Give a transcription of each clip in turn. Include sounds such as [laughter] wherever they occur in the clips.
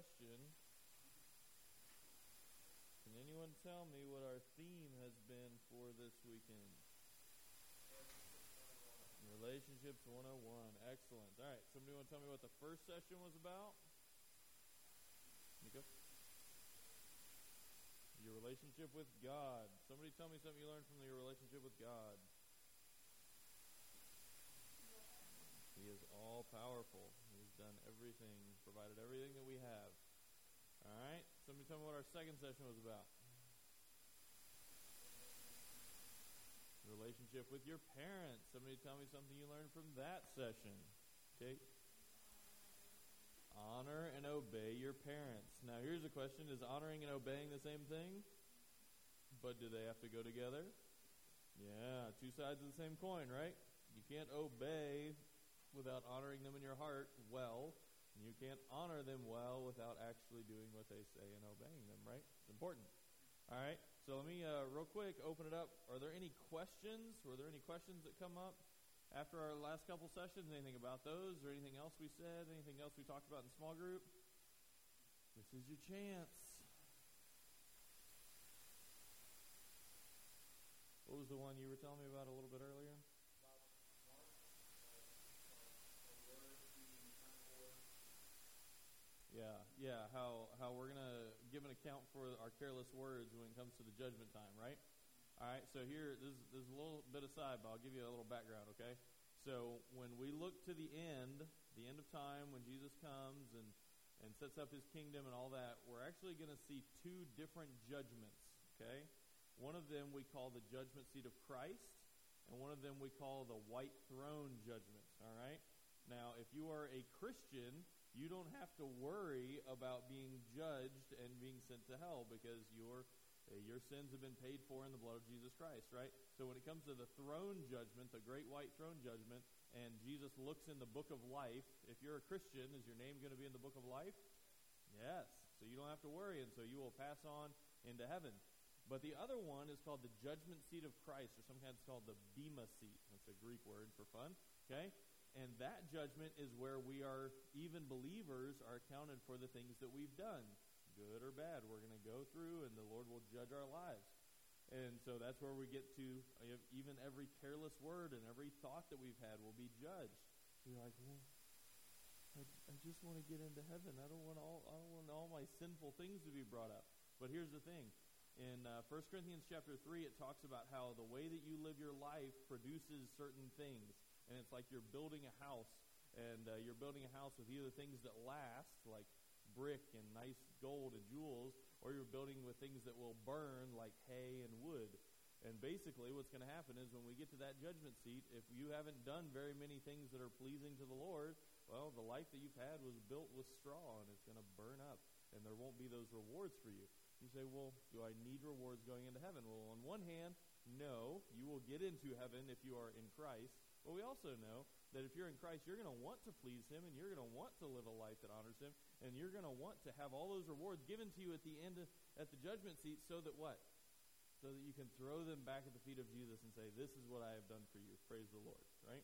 question. Can anyone tell me what our theme has been for this weekend? Relationships 101. Excellent. All right. Somebody want to tell me what the first session was about? Nico? Your relationship with God. Somebody tell me something you learned from your relationship with God. He is all powerful. Done everything, provided everything that we have. All right. Somebody tell me what our second session was about. Relationship with your parents. Somebody tell me something you learned from that session. Okay. Honor and obey your parents. Now, here's a question Is honoring and obeying the same thing? But do they have to go together? Yeah, two sides of the same coin, right? You can't obey without honoring them in your heart well. And you can't honor them well without actually doing what they say and obeying them, right? It's important. All right, so let me, uh, real quick, open it up. Are there any questions? Were there any questions that come up after our last couple sessions? Anything about those or anything else we said? Anything else we talked about in small group? This is your chance. What was the one you were telling me about a little bit earlier? Yeah. How how we're gonna give an account for our careless words when it comes to the judgment time, right? All right. So here, this this a little bit aside, but I'll give you a little background, okay? So when we look to the end, the end of time, when Jesus comes and and sets up His kingdom and all that, we're actually going to see two different judgments, okay? One of them we call the judgment seat of Christ, and one of them we call the white throne judgment. All right. Now, if you are a Christian, you don't have to worry about being judged and being sent to hell because your uh, your sins have been paid for in the blood of Jesus Christ, right? So when it comes to the throne judgment, the great white throne judgment, and Jesus looks in the book of life, if you're a Christian, is your name going to be in the book of life? Yes. So you don't have to worry, and so you will pass on into heaven. But the other one is called the judgment seat of Christ, or sometimes called the bema seat. That's a Greek word for fun. Okay? And that judgment is where we are, even believers, are accounted for the things that we've done, good or bad. We're going to go through, and the Lord will judge our lives. And so that's where we get to even every careless word and every thought that we've had will be judged. You're like, well, I, I just want to get into heaven. I don't want all I don't want all my sinful things to be brought up. But here's the thing: in uh, 1 Corinthians chapter 3, it talks about how the way that you live your life produces certain things. And it's like you're building a house, and uh, you're building a house with either things that last, like brick and nice gold and jewels, or you're building with things that will burn, like hay and wood. And basically, what's going to happen is when we get to that judgment seat, if you haven't done very many things that are pleasing to the Lord, well, the life that you've had was built with straw, and it's going to burn up, and there won't be those rewards for you. You say, well, do I need rewards going into heaven? Well, on one hand, no, you will get into heaven if you are in Christ. But we also know that if you're in Christ, you're going to want to please Him and you're going to want to live a life that honors Him and you're going to want to have all those rewards given to you at the end, of, at the judgment seat, so that what? So that you can throw them back at the feet of Jesus and say, This is what I have done for you. Praise the Lord, right?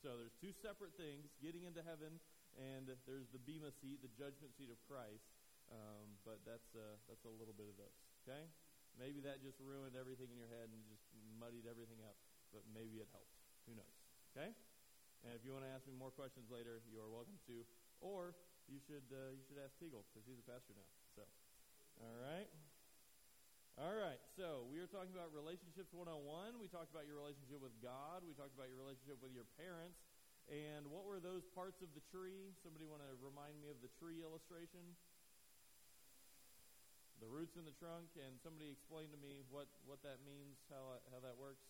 So there's two separate things getting into heaven, and there's the Bema seat, the judgment seat of Christ. Um, but that's uh, that's a little bit of those. Okay, maybe that just ruined everything in your head and just muddied everything up. But maybe it helped. Who knows? Okay. And if you want to ask me more questions later, you are welcome to. Or you should uh, you should ask Teagle because he's a pastor now. So, all right. All right, so we were talking about relationships 101. We talked about your relationship with God. We talked about your relationship with your parents. And what were those parts of the tree? Somebody want to remind me of the tree illustration? the roots in the trunk, and somebody explain to me what, what that means, how, how that works.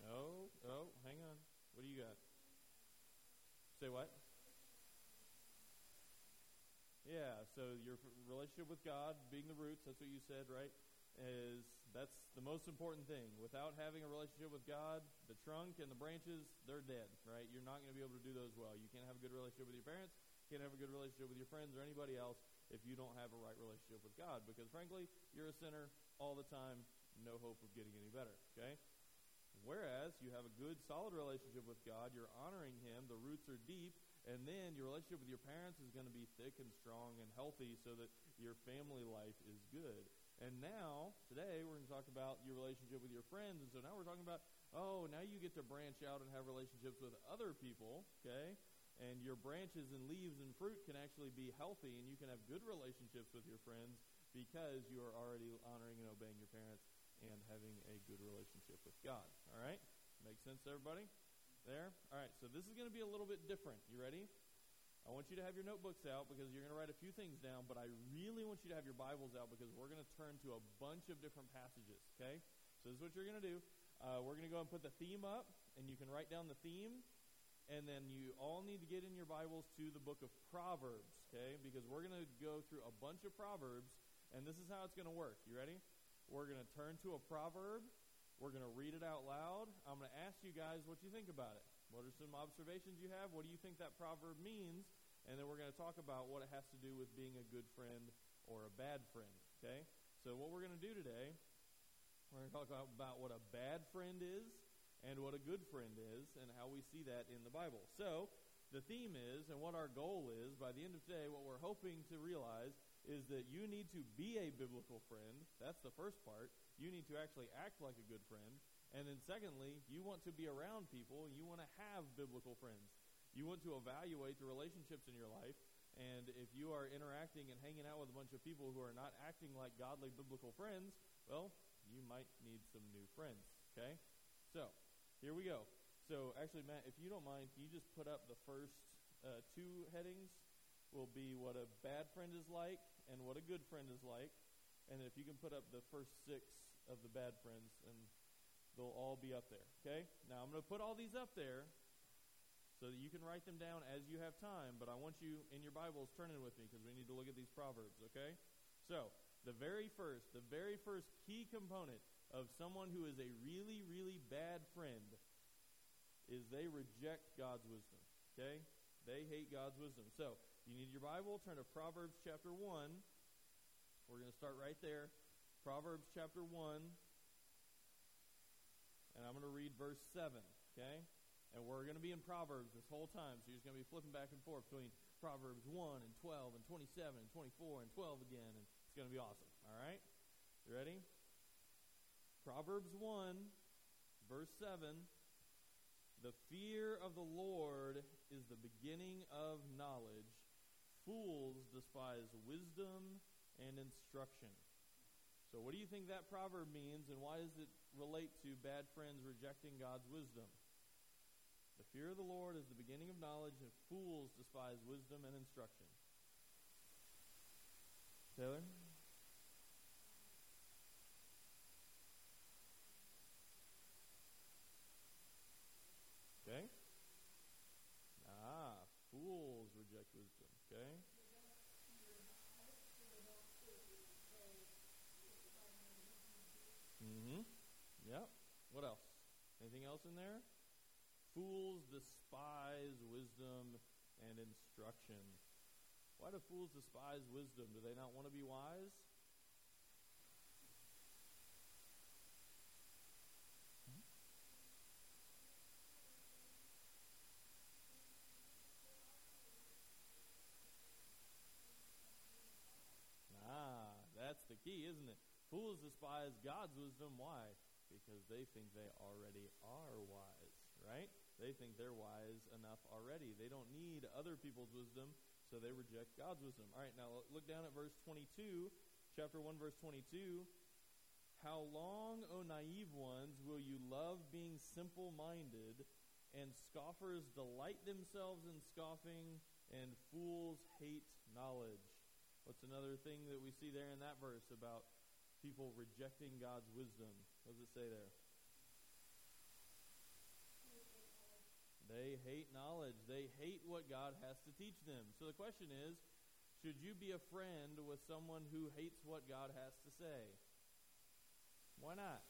Oh, oh, hang on. What do you got? Say what? Yeah, so your relationship with God, being the roots, that's what you said, right? Is that's the most important thing. Without having a relationship with God, the trunk and the branches, they're dead, right? You're not going to be able to do those well. You can't have a good relationship with your parents, can't have a good relationship with your friends or anybody else if you don't have a right relationship with God. Because frankly, you're a sinner all the time, no hope of getting any better, okay? Whereas you have a good, solid relationship with God, you're honoring Him, the roots are deep, and then your relationship with your parents is going to be thick and strong and healthy so that your family life is good. And now, today, we're going to talk about your relationship with your friends. And so now we're talking about, oh, now you get to branch out and have relationships with other people, okay? And your branches and leaves and fruit can actually be healthy, and you can have good relationships with your friends because you are already honoring and obeying your parents and having a good relationship with God. All right? Make sense everybody? There? All right, so this is going to be a little bit different. You ready? I want you to have your notebooks out because you're going to write a few things down, but I really want you to have your Bibles out because we're going to turn to a bunch of different passages, okay? So this is what you're going to do. Uh, we're going to go and put the theme up, and you can write down the theme, and then you all need to get in your Bibles to the book of Proverbs, okay? Because we're going to go through a bunch of Proverbs, and this is how it's going to work. You ready? We're going to turn to a proverb. We're going to read it out loud. I'm going to ask you guys what you think about it. What are some observations you have? What do you think that proverb means? And then we're going to talk about what it has to do with being a good friend or a bad friend. Okay? So, what we're going to do today, we're going to talk about what a bad friend is and what a good friend is and how we see that in the Bible. So, the theme is, and what our goal is, by the end of today, what we're hoping to realize is that you need to be a biblical friend. That's the first part. You need to actually act like a good friend. And then, secondly, you want to be around people. You want to have biblical friends. You want to evaluate the relationships in your life. And if you are interacting and hanging out with a bunch of people who are not acting like godly biblical friends, well, you might need some new friends. Okay? So, here we go. So, actually, Matt, if you don't mind, can you just put up the first uh, two headings? Will be what a bad friend is like and what a good friend is like. And if you can put up the first six of the bad friends, and they'll all be up there. Okay? Now I'm going to put all these up there so that you can write them down as you have time, but I want you in your Bibles turning with me because we need to look at these proverbs, okay? So, the very first, the very first key component of someone who is a really, really bad friend is they reject God's wisdom, okay? They hate God's wisdom. So, you need your Bible, turn to Proverbs chapter 1. We're going to start right there. Proverbs chapter 1. And I'm going to read verse 7, okay? And we're going to be in Proverbs this whole time. So you're just going to be flipping back and forth between Proverbs 1 and 12 and 27 and 24 and 12 again. And it's going to be awesome. All right? You ready? Proverbs 1, verse 7. The fear of the Lord is the beginning of knowledge. Fools despise wisdom and instruction. So, what do you think that proverb means, and why does it relate to bad friends rejecting God's wisdom? The fear of the Lord is the beginning of knowledge, and fools despise wisdom and instruction. Taylor? Okay? Ah, fools reject Okay? Mm-hmm. Yep. What else? Anything else in there? Fools despise wisdom and instruction. Why do fools despise wisdom? Do they not want to be wise? Ah, that's the key, isn't it? Fools despise God's wisdom. Why? because they think they already are wise, right? They think they're wise enough already. They don't need other people's wisdom, so they reject God's wisdom. All right, now look down at verse 22, chapter 1, verse 22. How long, O naive ones, will you love being simple minded, and scoffers delight themselves in scoffing, and fools hate knowledge? What's another thing that we see there in that verse about people rejecting God's wisdom? What does it say there? They hate knowledge. They hate what God has to teach them. So the question is should you be a friend with someone who hates what God has to say? Why not?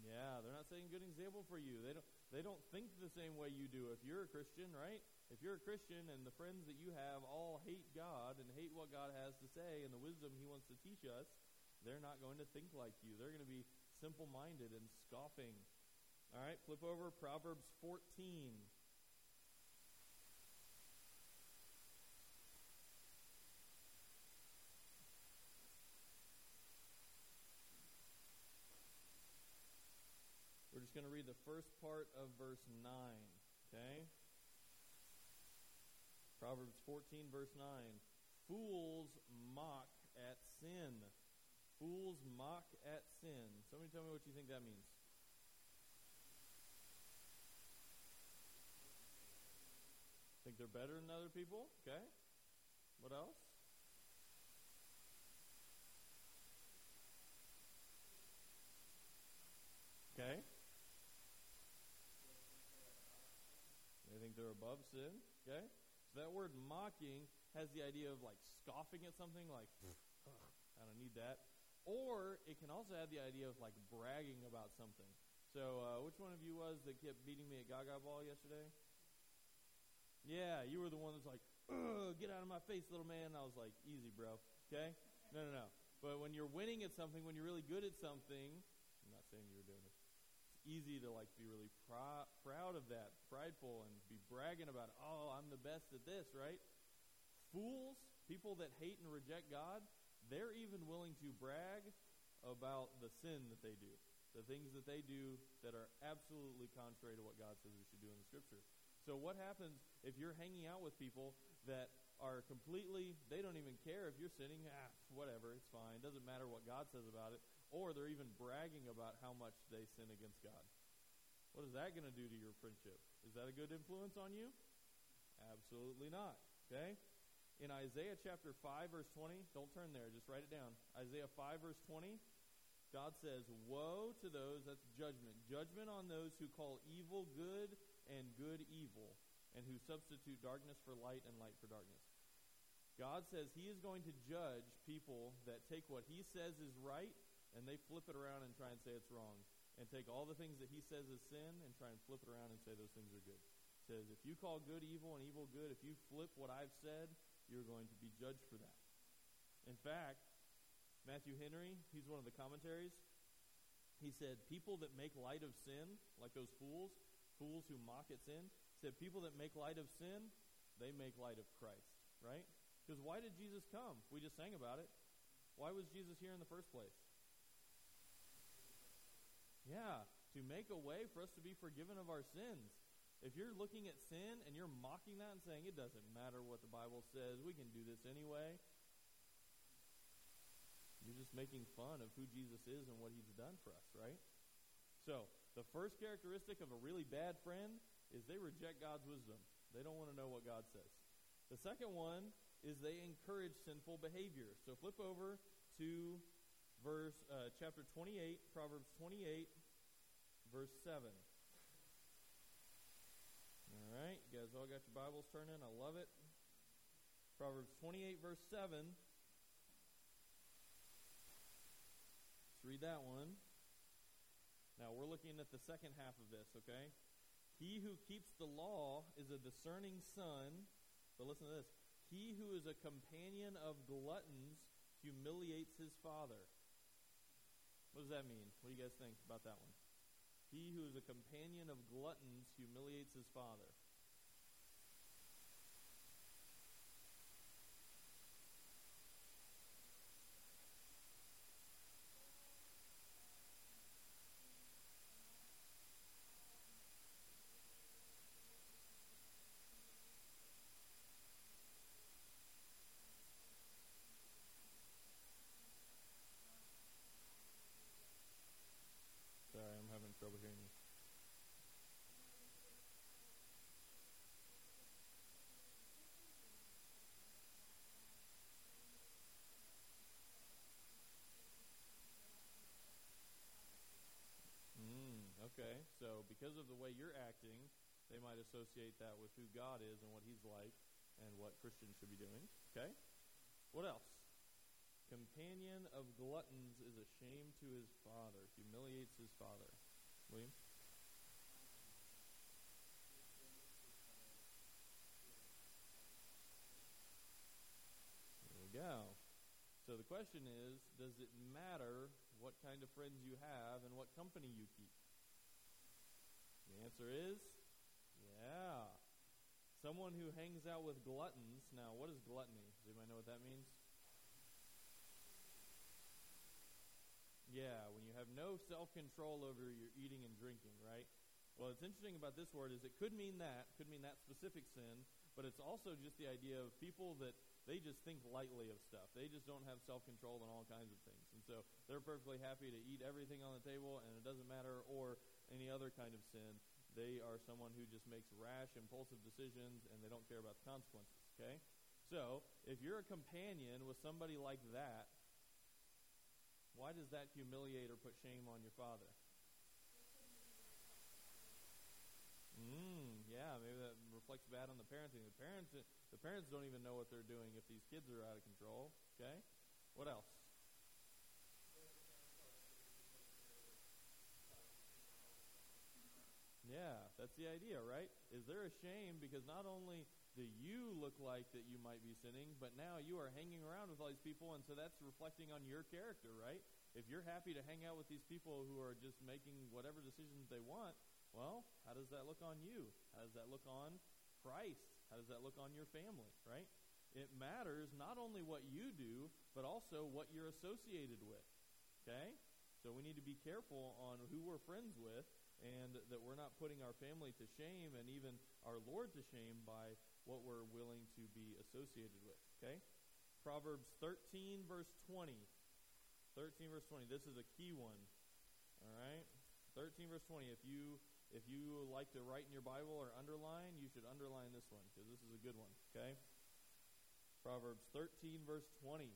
Yeah, they're not setting a good example for you. They don't they don't think the same way you do. If you're a Christian, right? if you're a Christian and the friends that you have all hate God and hate what God has to say and the wisdom He wants to teach us, they're not going to think like you. They're going to be simple minded and scoffing. All right, flip over Proverbs 14. We're going to read the first part of verse 9. Okay? Proverbs 14, verse 9. Fools mock at sin. Fools mock at sin. Somebody tell me what you think that means. Think they're better than other people? Okay. What else? Okay. They think they're above sin. Okay. So that word mocking has the idea of like scoffing at something, like, I don't need that. Or it can also have the idea of like bragging about something. So, uh, which one of you was that kept beating me at Gaga Ball yesterday? Yeah, you were the one that's like, get out of my face, little man. I was like, easy, bro. Okay? No, no, no. But when you're winning at something, when you're really good at something, I'm not saying you were doing this. It's easy to like be really pr- proud of that, prideful, and be bragging about, oh, I'm the best at this, right? Fools, people that hate and reject God, they're even willing to brag about the sin that they do, the things that they do that are absolutely contrary to what God says we should do in the Scripture. So, what happens if you're hanging out with people that are completely, they don't even care if you're sinning, ah, whatever, it's fine, doesn't matter what God says about it, or they're even bragging about how much they sin against God? What is that going to do to your friendship? Is that a good influence on you? Absolutely not. Okay? in Isaiah chapter 5, verse 20, don't turn there, just write it down. Isaiah 5, verse 20, God says, Woe to those, that's judgment, judgment on those who call evil good and good evil, and who substitute darkness for light and light for darkness. God says He is going to judge people that take what He says is right and they flip it around and try and say it's wrong. And take all the things that He says is sin and try and flip it around and say those things are good. says, if you call good evil and evil good, if you flip what I've said you're going to be judged for that. In fact, Matthew Henry, he's one of the commentaries, he said, People that make light of sin, like those fools, fools who mock at sin, said, People that make light of sin, they make light of Christ, right? Because why did Jesus come? We just sang about it. Why was Jesus here in the first place? Yeah, to make a way for us to be forgiven of our sins. If you're looking at sin and you're mocking that and saying it doesn't matter what the Bible says, we can do this anyway, you're just making fun of who Jesus is and what he's done for us, right? So, the first characteristic of a really bad friend is they reject God's wisdom. They don't want to know what God says. The second one is they encourage sinful behavior. So flip over to verse uh, chapter 28, Proverbs 28, verse 7 All right, you guys all got your Bibles turned in. I love it. Proverbs 28, verse 7. Let's read that one. Now, we're looking at the second half of this, okay? He who keeps the law is a discerning son. But listen to this. He who is a companion of gluttons humiliates his father. What does that mean? What do you guys think about that one? He who is a companion of gluttons humiliates his father. So because of the way you're acting, they might associate that with who God is and what he's like and what Christians should be doing, okay? What else? Companion of gluttons is a shame to his father, humiliates his father. William? There we go. So the question is, does it matter what kind of friends you have and what company you keep? The answer is, yeah. Someone who hangs out with gluttons. Now, what is gluttony? Does anybody know what that means? Yeah, when you have no self control over your eating and drinking, right? Well, what's interesting about this word is it could mean that, could mean that specific sin, but it's also just the idea of people that they just think lightly of stuff. They just don't have self control in all kinds of things. And so they're perfectly happy to eat everything on the table and it doesn't matter, or any other kind of sin. They are someone who just makes rash, impulsive decisions and they don't care about the consequences. Okay? So, if you're a companion with somebody like that, why does that humiliate or put shame on your father? Mm, yeah, maybe that reflects bad on the parenting. The parents, the parents don't even know what they're doing if these kids are out of control. Okay, what else? Yeah, that's the idea, right? Is there a shame because not only do you look like that you might be sinning, but now you are hanging around with all these people, and so that's reflecting on your character, right? If you're happy to hang out with these people who are just making whatever decisions they want, well, how does that look on you? How does that look on Christ? How does that look on your family, right? It matters not only what you do, but also what you're associated with. Okay? So we need to be careful on who we're friends with and that we're not putting our family to shame and even our Lord to shame by what we're willing to be associated with. Okay? Proverbs 13, verse 20. 13, verse 20. This is a key one. All right? 13, verse 20. If you if you like to write in your Bible or underline, you should underline this one because this is a good one. Okay? Proverbs 13, verse 20.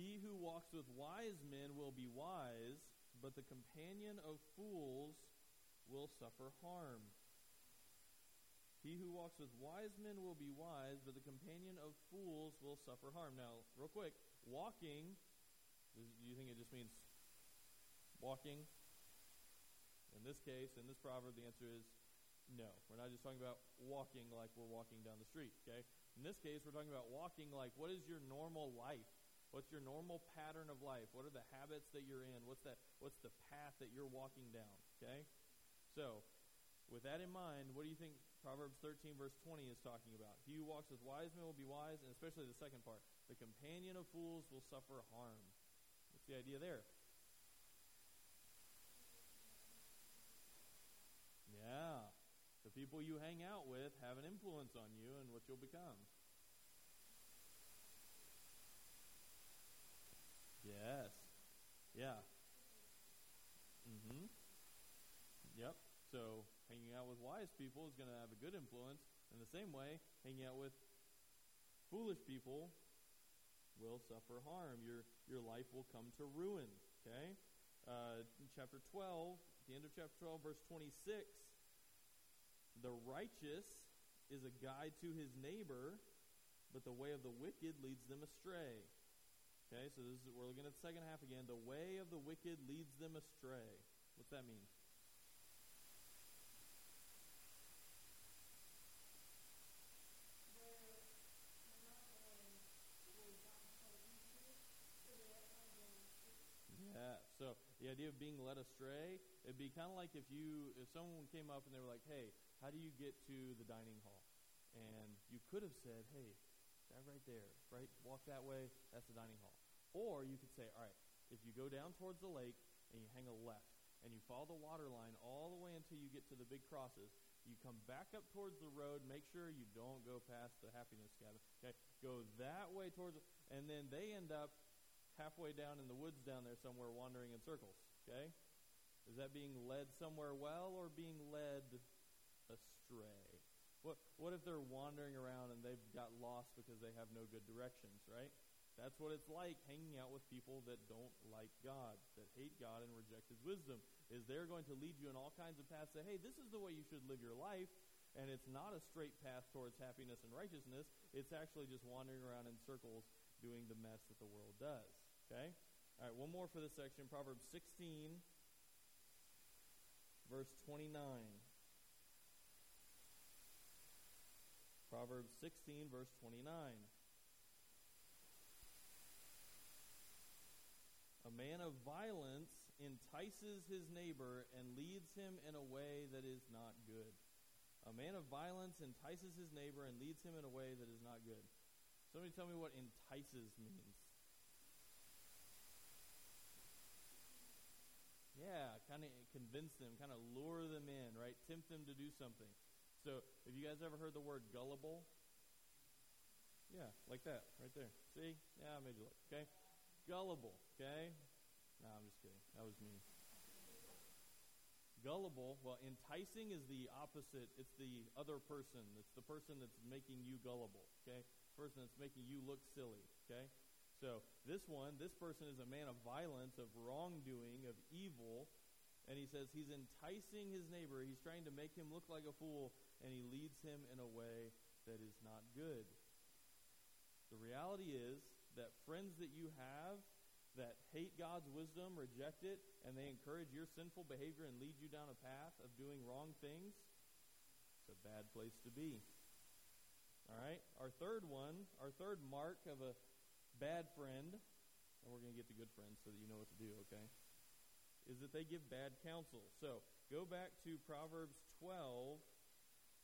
He who walks with wise men will be wise, but the companion of fools will suffer harm. He who walks with wise men will be wise, but the companion of fools will suffer harm. Now, real quick, walking do you think it just means walking? In this case, in this proverb, the answer is no. We're not just talking about walking like we're walking down the street, okay? In this case, we're talking about walking like what is your normal life? What's your normal pattern of life? What are the habits that you're in? What's that what's the path that you're walking down, okay? So, with that in mind, what do you think Proverbs 13 verse 20 is talking about? He who walks with wise men will be wise, and especially the second part, the companion of fools will suffer harm What's the idea there? Yeah. The people you hang out with have an influence on you and what you'll become. Yes. Yeah. Mhm. Yep. So, hanging out with wise people is going to have a good influence. In the same way, hanging out with foolish people will suffer harm. Your, your life will come to ruin. Okay? Uh, chapter 12, the end of chapter 12, verse 26, the righteous is a guide to his neighbor, but the way of the wicked leads them astray. Okay, so this is, we're looking at the second half again. The way of the wicked leads them astray. What's that mean? Yeah, so the idea of being led astray, it'd be kind of like if you, if someone came up and they were like, "Hey, how do you get to the dining hall?" And you could have said, "Hey, that right there, right, walk that way. That's the dining hall." Or you could say, "All right, if you go down towards the lake and you hang a left and you follow the water line all the way until you get to the big crosses, you come back up towards the road. Make sure you don't go past the happiness cabin. Okay, go that way towards, and then they end up halfway down in the woods down there somewhere wandering in circles. Okay? Is that being led somewhere well or being led astray? What, what if they're wandering around and they've got lost because they have no good directions, right? That's what it's like hanging out with people that don't like God, that hate God and reject His wisdom. Is they're going to lead you in all kinds of paths. Say, hey, this is the way you should live your life, and it's not a straight path towards happiness and righteousness. It's actually just wandering around in circles, doing the mess that the world does. Okay? All right, one more for this section. Proverbs 16, verse 29. Proverbs Proverbs 16, verse 29. A man of violence entices his neighbor and leads him in a way that is not good. A man of violence entices his neighbor and leads him in a way that is not good. Somebody tell me what entices means. Yeah, kind of convince them, kind of lure them in, right? Tempt them to do something. So, have you guys ever heard the word gullible? Yeah, like that, right there. See? Yeah, I made you look. Okay? Gullible, okay? No, I'm just kidding. That was me. Gullible, well, enticing is the opposite. It's the other person. It's the person that's making you gullible, okay? person that's making you look silly, okay? So this one, this person is a man of violence, of wrongdoing, of evil, and he says he's enticing his neighbor. He's trying to make him look like a fool, and he leads him in a way that is not good. The reality is that friends that you have that hate God's wisdom, reject it, and they encourage your sinful behavior and lead you down a path of doing wrong things, it's a bad place to be. All right? Our third one, our third mark of a bad friend, and we're going to get to good friends so that you know what to do, okay? Is that they give bad counsel. So go back to Proverbs 12,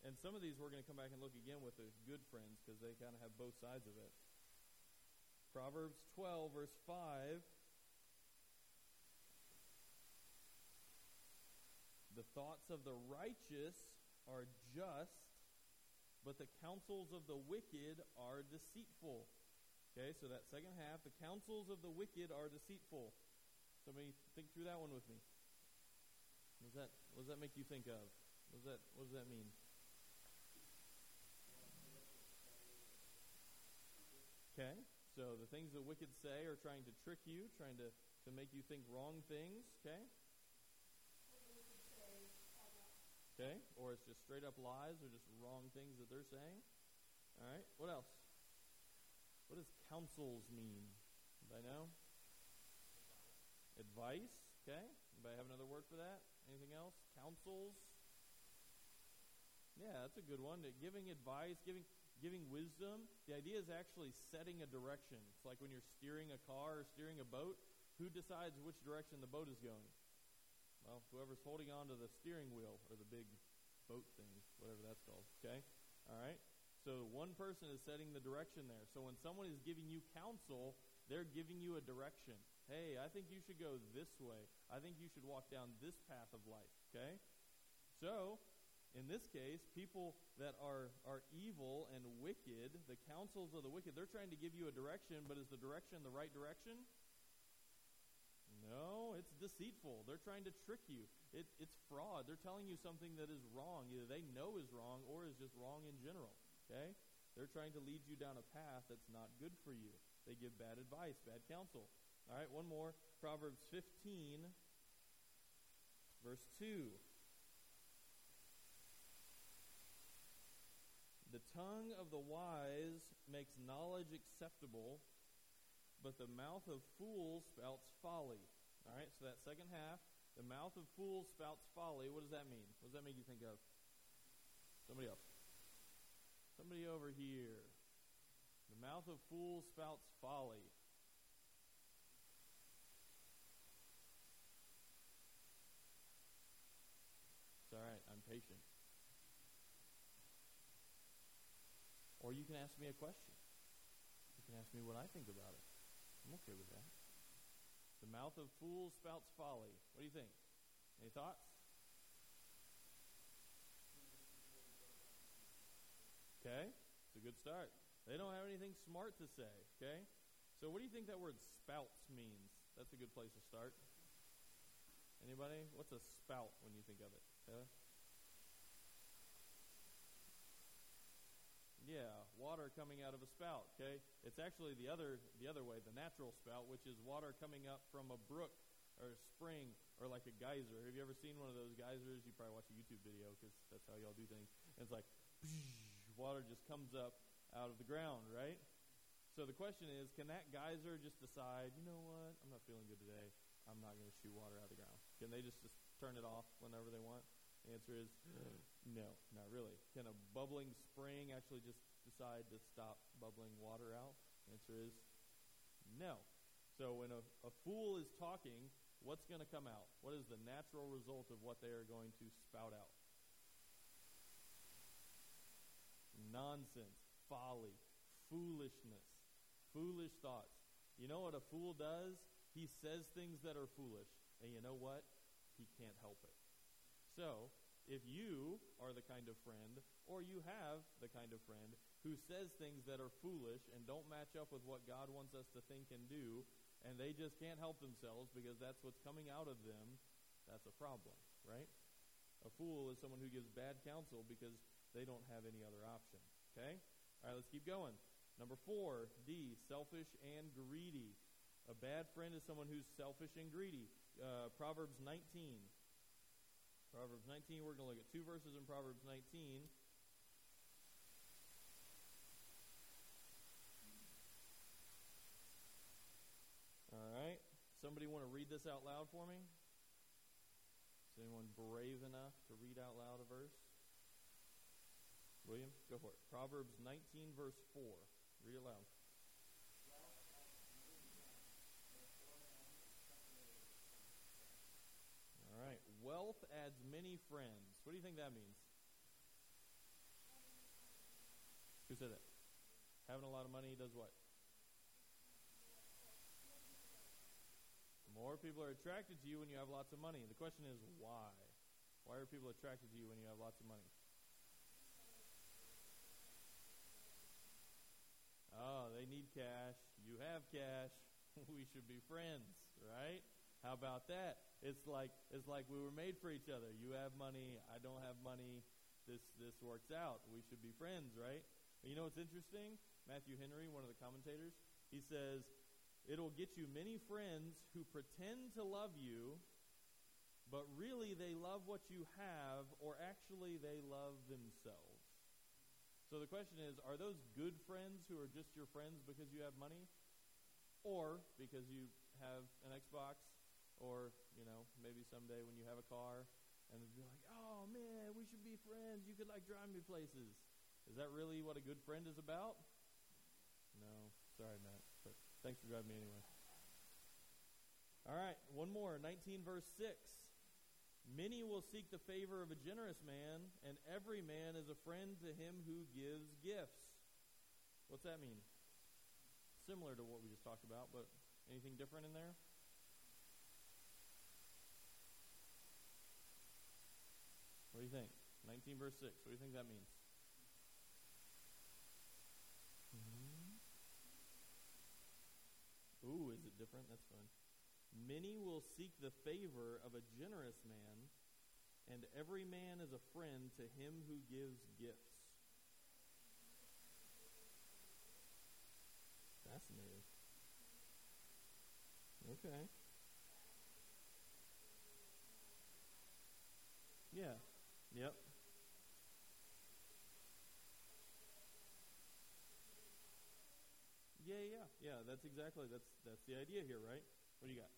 and some of these we're going to come back and look again with the good friends because they kind of have both sides of it. Proverbs 12, verse 5. The thoughts of the righteous are just, but the counsels of the wicked are deceitful. Okay, so that second half, the counsels of the wicked are deceitful. Somebody think through that one with me. What does that, what does that make you think of? What does that, what does that mean? Okay. So the things that wicked say are trying to trick you, trying to, to make you think wrong things, okay? Okay? Or it's just straight up lies or just wrong things that they're saying. All right? What else? What does counsels mean? Anybody know? Advice, okay? Anybody have another word for that? Anything else? Counsels? Yeah, that's a good one. Giving advice, giving giving wisdom, the idea is actually setting a direction. It's like when you're steering a car or steering a boat, who decides which direction the boat is going? Well, whoever's holding on to the steering wheel or the big boat thing, whatever that's called. Okay? All right? So one person is setting the direction there. So when someone is giving you counsel, they're giving you a direction. Hey, I think you should go this way. I think you should walk down this path of life. Okay? So in this case, people that are, are evil and wicked, the counsels of the wicked, they're trying to give you a direction, but is the direction the right direction? No, it's deceitful. They're trying to trick you. It, it's fraud. They're telling you something that is wrong. Either they know is wrong or is just wrong in general. Okay? They're trying to lead you down a path that's not good for you. They give bad advice, bad counsel. All right, one more. Proverbs 15, verse 2. The tongue of the wise makes knowledge acceptable, but the mouth of fools spouts folly. All right, so that second half, the mouth of fools spouts folly. What does that mean? What does that make you think of? Somebody else. Somebody over here. The mouth of fools spouts folly. It's all right. I'm patient. Or you can ask me a question. You can ask me what I think about it. I'm okay with that. The mouth of fools spouts folly. What do you think? Any thoughts? Okay, it's a good start. They don't have anything smart to say. Okay, so what do you think that word spouts means? That's a good place to start. Anybody? What's a spout when you think of it? Yeah, water coming out of a spout, okay? It's actually the other the other way, the natural spout, which is water coming up from a brook or a spring or like a geyser. Have you ever seen one of those geysers? You probably watch a YouTube video because that's how y'all do things. And it's like [laughs] water just comes up out of the ground, right? So the question is, can that geyser just decide, you know what, I'm not feeling good today. I'm not going to shoot water out of the ground. Can they just, just turn it off whenever they want? The answer is [gasps] no, not really. Can a bubbling spring actually just decide to stop bubbling water out? The answer is no. So when a, a fool is talking, what's going to come out? What is the natural result of what they are going to spout out? Nonsense, folly, foolishness, foolish thoughts. You know what a fool does? He says things that are foolish. And you know what? He can't help it. So, if you are the kind of friend, or you have the kind of friend who says things that are foolish and don't match up with what God wants us to think and do, and they just can't help themselves because that's what's coming out of them, that's a problem, right? A fool is someone who gives bad counsel because they don't have any other option. Okay? All right, let's keep going. Number four, D, selfish and greedy. A bad friend is someone who's selfish and greedy. Uh, Proverbs 19. Proverbs 19, we're going to look at two verses in Proverbs 19. All right. Somebody want to read this out loud for me? Is anyone brave enough to read out loud a verse? William, go for it. Proverbs 19, verse 4. Read it loud. All right. Wealth adds many friends. What do you think that means? Who said that? Having a lot of money does what? More people are attracted to you when you have lots of money. The question is why? Why are people attracted to you when you have lots of money? Oh, they need cash. You have cash. [laughs] we should be friends, right? How about that? It's like it's like we were made for each other. You have money, I don't have money. This this works out. We should be friends, right? you know what's interesting? Matthew Henry, one of the commentators, he says, "It'll get you many friends who pretend to love you, but really they love what you have or actually they love themselves." So the question is, are those good friends who are just your friends because you have money? Or because you have an Xbox or, you know, maybe someday when you have a car and be like, oh man, we should be friends. You could like drive me places. Is that really what a good friend is about? No. Sorry, Matt. But thanks for driving me anyway. All right, one more. 19 verse 6. Many will seek the favor of a generous man, and every man is a friend to him who gives gifts. What's that mean? Similar to what we just talked about, but anything different in there? What do you think? 19 verse 6. What do you think that means? Mm-hmm. Ooh, is it different? That's fun. Many will seek the favor of a generous man, and every man is a friend to him who gives gifts. Fascinating. Okay. Yeah. Yep. Yeah, yeah, yeah. That's exactly that's that's the idea here, right? What do you got?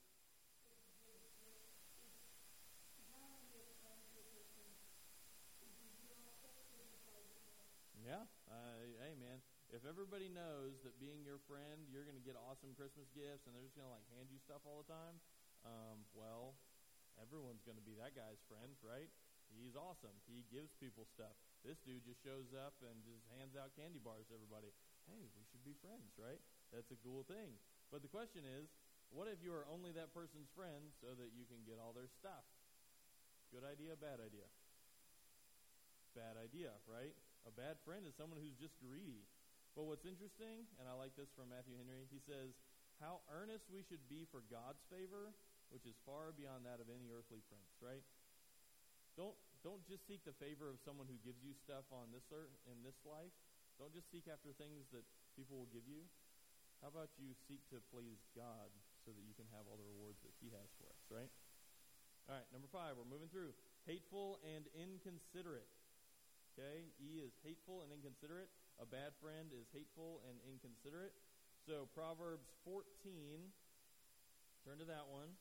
Yeah. Uh, hey, man. If everybody knows that being your friend, you're going to get awesome Christmas gifts, and they're just going to like hand you stuff all the time, um, well, everyone's going to be that guy's friend, right? He's awesome. He gives people stuff. This dude just shows up and just hands out candy bars to everybody. Hey, we should be friends, right? That's a cool thing. But the question is, what if you are only that person's friend so that you can get all their stuff? Good idea, bad idea? Bad idea, right? A bad friend is someone who's just greedy. But what's interesting, and I like this from Matthew Henry, he says, How earnest we should be for God's favor, which is far beyond that of any earthly prince, right? Don't, don't just seek the favor of someone who gives you stuff on this earth, in this life. Don't just seek after things that people will give you. How about you seek to please God so that you can have all the rewards that He has for us, right? All right, number five, we're moving through. Hateful and inconsiderate. Okay? E is hateful and inconsiderate. A bad friend is hateful and inconsiderate. So, Proverbs 14, turn to that one.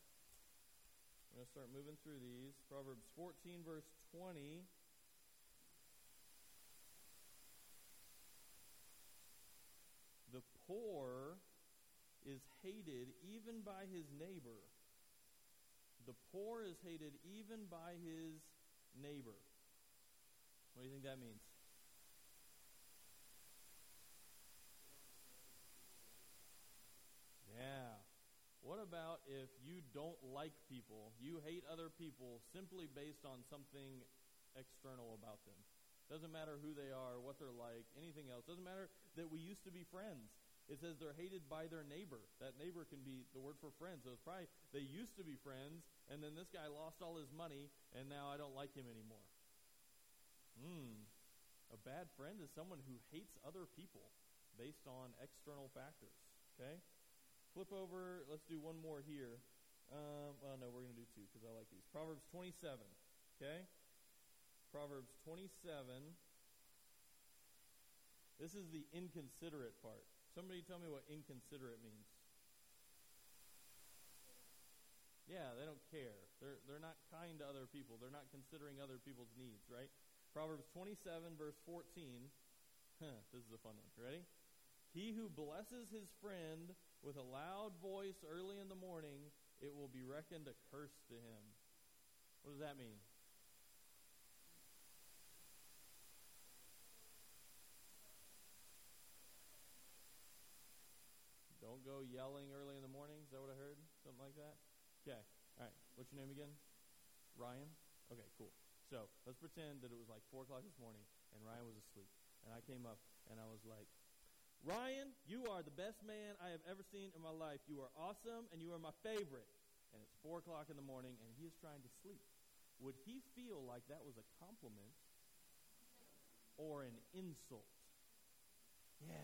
I'm going to start moving through these. Proverbs 14, verse 20. The poor is hated even by his neighbor. The poor is hated even by his neighbor. What do you think that means? Yeah. What about if you don't like people, you hate other people simply based on something external about them? Doesn't matter who they are, what they're like, anything else. Doesn't matter that we used to be friends. It says they're hated by their neighbor. That neighbor can be the word for friend. So it's probably they used to be friends, and then this guy lost all his money, and now I don't like him anymore. Hmm. A bad friend is someone who hates other people based on external factors. Okay? Flip over. Let's do one more here. Um, well, no, we're going to do two because I like these. Proverbs 27. Okay? Proverbs 27. This is the inconsiderate part. Somebody tell me what inconsiderate means. Yeah, they don't care. They're, they're not kind to other people. They're not considering other people's needs, right? Proverbs 27, verse 14. Huh, this is a fun one. Ready? He who blesses his friend with a loud voice early in the morning, it will be reckoned a curse to him. What does that mean? Don't go yelling early in the morning. Is that what I heard? Something like that? Okay. All right. What's your name again? Ryan? Okay, cool. So let's pretend that it was like 4 o'clock this morning and Ryan was asleep. And I came up and I was like, Ryan, you are the best man I have ever seen in my life. You are awesome and you are my favorite. And it's 4 o'clock in the morning and he is trying to sleep. Would he feel like that was a compliment or an insult? Yeah.